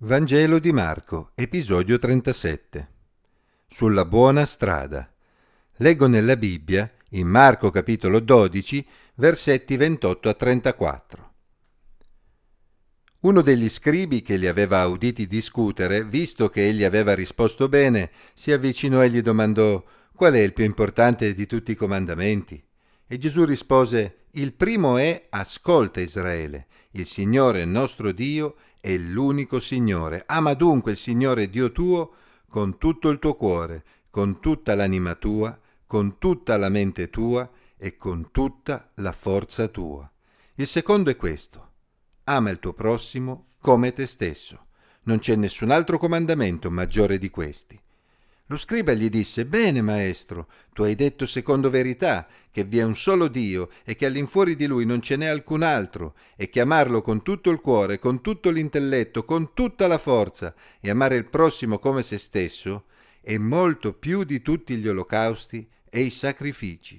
Vangelo di Marco, episodio 37. Sulla buona strada. Leggo nella Bibbia, in Marco capitolo 12, versetti 28 a 34. Uno degli scribi che li aveva uditi discutere, visto che egli aveva risposto bene, si avvicinò e gli domandò qual è il più importante di tutti i comandamenti. E Gesù rispose, il primo è ascolta Israele, il Signore nostro Dio è l'unico Signore. Ama dunque il Signore Dio tuo con tutto il tuo cuore, con tutta l'anima tua, con tutta la mente tua e con tutta la forza tua. Il secondo è questo. Ama il tuo prossimo come te stesso. Non c'è nessun altro comandamento maggiore di questi. Lo scriba gli disse, Bene, maestro, tu hai detto secondo verità che vi è un solo Dio e che all'infuori di lui non ce n'è alcun altro, e che amarlo con tutto il cuore, con tutto l'intelletto, con tutta la forza, e amare il prossimo come se stesso, è molto più di tutti gli olocausti e i sacrifici.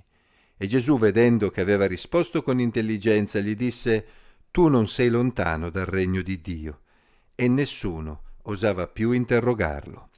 E Gesù, vedendo che aveva risposto con intelligenza, gli disse, Tu non sei lontano dal regno di Dio. E nessuno osava più interrogarlo.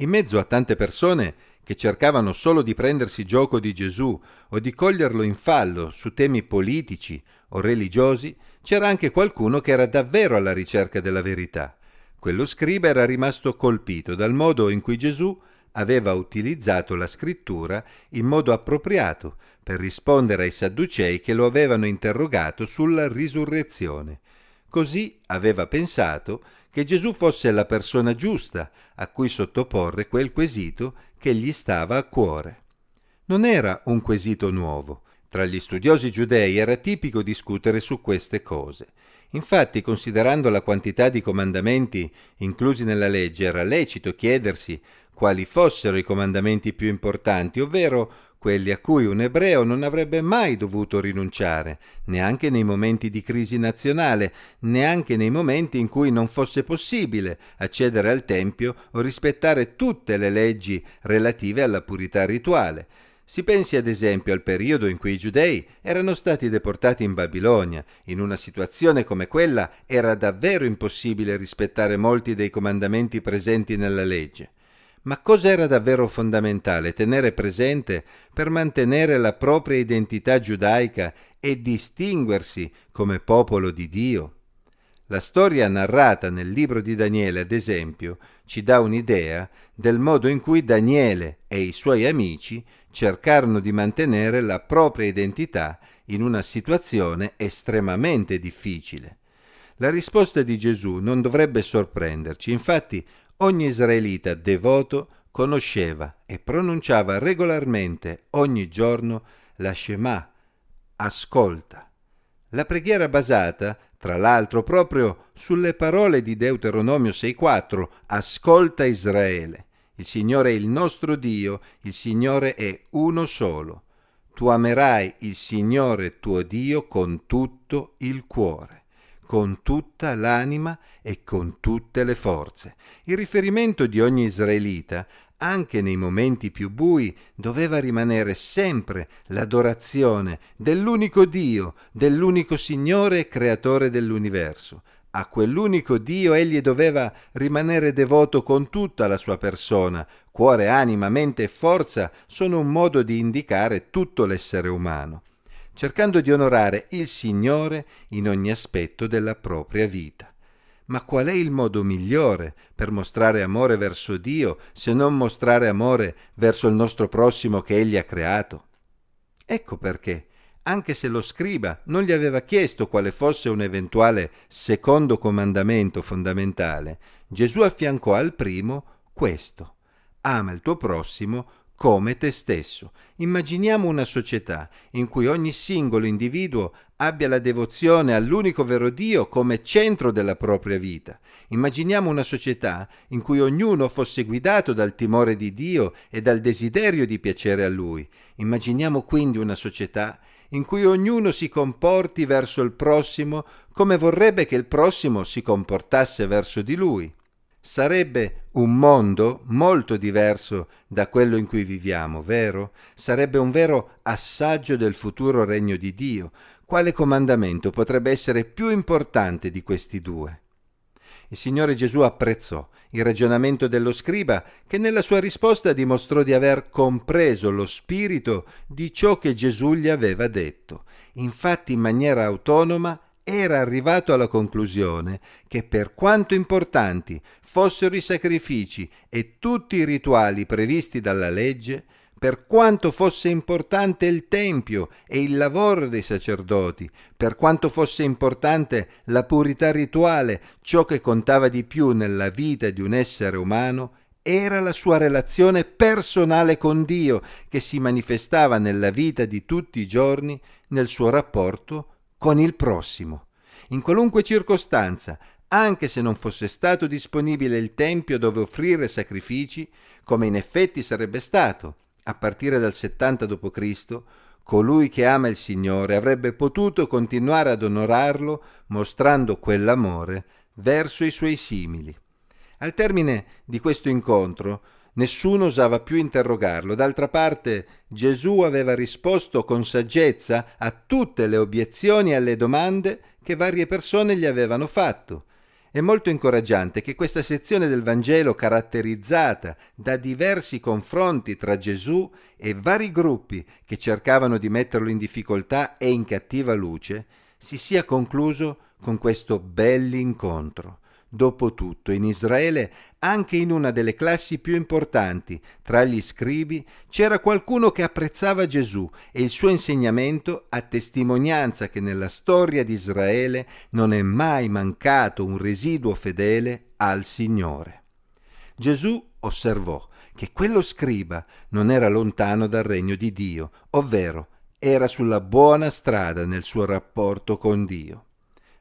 In mezzo a tante persone che cercavano solo di prendersi gioco di Gesù o di coglierlo in fallo su temi politici o religiosi, c'era anche qualcuno che era davvero alla ricerca della verità. Quello scriba era rimasto colpito dal modo in cui Gesù aveva utilizzato la scrittura in modo appropriato per rispondere ai sadducei che lo avevano interrogato sulla risurrezione. Così aveva pensato che Gesù fosse la persona giusta a cui sottoporre quel quesito che gli stava a cuore. Non era un quesito nuovo. Tra gli studiosi giudei era tipico discutere su queste cose. Infatti, considerando la quantità di comandamenti inclusi nella legge, era lecito chiedersi quali fossero i comandamenti più importanti, ovvero quelli a cui un ebreo non avrebbe mai dovuto rinunciare, neanche nei momenti di crisi nazionale, neanche nei momenti in cui non fosse possibile accedere al Tempio o rispettare tutte le leggi relative alla purità rituale. Si pensi ad esempio al periodo in cui i giudei erano stati deportati in Babilonia. In una situazione come quella era davvero impossibile rispettare molti dei comandamenti presenti nella legge. Ma cosa era davvero fondamentale tenere presente per mantenere la propria identità giudaica e distinguersi come popolo di Dio? La storia narrata nel libro di Daniele, ad esempio, ci dà un'idea del modo in cui Daniele e i suoi amici cercarono di mantenere la propria identità in una situazione estremamente difficile. La risposta di Gesù non dovrebbe sorprenderci, infatti Ogni israelita devoto conosceva e pronunciava regolarmente ogni giorno la Shema, ascolta. La preghiera basata, tra l'altro, proprio sulle parole di Deuteronomio 6.4, ascolta Israele. Il Signore è il nostro Dio, il Signore è uno solo. Tu amerai il Signore tuo Dio con tutto il cuore con tutta l'anima e con tutte le forze. Il riferimento di ogni israelita, anche nei momenti più bui, doveva rimanere sempre l'adorazione dell'unico Dio, dell'unico Signore e Creatore dell'universo. A quell'unico Dio egli doveva rimanere devoto con tutta la sua persona. Cuore, anima, mente e forza sono un modo di indicare tutto l'essere umano cercando di onorare il Signore in ogni aspetto della propria vita. Ma qual è il modo migliore per mostrare amore verso Dio se non mostrare amore verso il nostro prossimo che Egli ha creato? Ecco perché, anche se lo scriba non gli aveva chiesto quale fosse un eventuale secondo comandamento fondamentale, Gesù affiancò al primo questo. Ama il tuo prossimo come te stesso. Immaginiamo una società in cui ogni singolo individuo abbia la devozione all'unico vero Dio come centro della propria vita. Immaginiamo una società in cui ognuno fosse guidato dal timore di Dio e dal desiderio di piacere a Lui. Immaginiamo quindi una società in cui ognuno si comporti verso il prossimo come vorrebbe che il prossimo si comportasse verso di lui. Sarebbe un mondo molto diverso da quello in cui viviamo, vero? Sarebbe un vero assaggio del futuro regno di Dio. quale comandamento potrebbe essere più importante di questi due? Il Signore Gesù apprezzò il ragionamento dello scriba che nella sua risposta dimostrò di aver compreso lo spirito di ciò che Gesù gli aveva detto. Infatti in maniera autonoma era arrivato alla conclusione che per quanto importanti fossero i sacrifici e tutti i rituali previsti dalla legge, per quanto fosse importante il Tempio e il lavoro dei sacerdoti, per quanto fosse importante la purità rituale, ciò che contava di più nella vita di un essere umano era la sua relazione personale con Dio, che si manifestava nella vita di tutti i giorni nel suo rapporto con il prossimo. In qualunque circostanza, anche se non fosse stato disponibile il Tempio dove offrire sacrifici, come in effetti sarebbe stato, a partire dal 70 d.C., colui che ama il Signore avrebbe potuto continuare ad onorarlo mostrando quell'amore verso i suoi simili. Al termine di questo incontro, nessuno osava più interrogarlo. D'altra parte, Gesù aveva risposto con saggezza a tutte le obiezioni e alle domande che varie persone gli avevano fatto è molto incoraggiante che questa sezione del Vangelo, caratterizzata da diversi confronti tra Gesù e vari gruppi che cercavano di metterlo in difficoltà e in cattiva luce, si sia concluso con questo bell'incontro. Dopotutto, in Israele, anche in una delle classi più importanti, tra gli scribi, c'era qualcuno che apprezzava Gesù e il suo insegnamento a testimonianza che nella storia di Israele non è mai mancato un residuo fedele al Signore. Gesù osservò che quello scriba non era lontano dal regno di Dio, ovvero era sulla buona strada nel suo rapporto con Dio.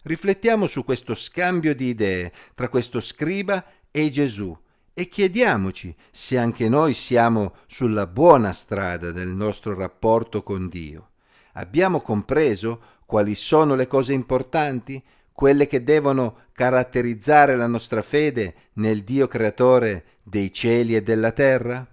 Riflettiamo su questo scambio di idee tra questo scriba e Gesù e chiediamoci se anche noi siamo sulla buona strada del nostro rapporto con Dio. Abbiamo compreso quali sono le cose importanti, quelle che devono caratterizzare la nostra fede nel Dio creatore dei cieli e della terra?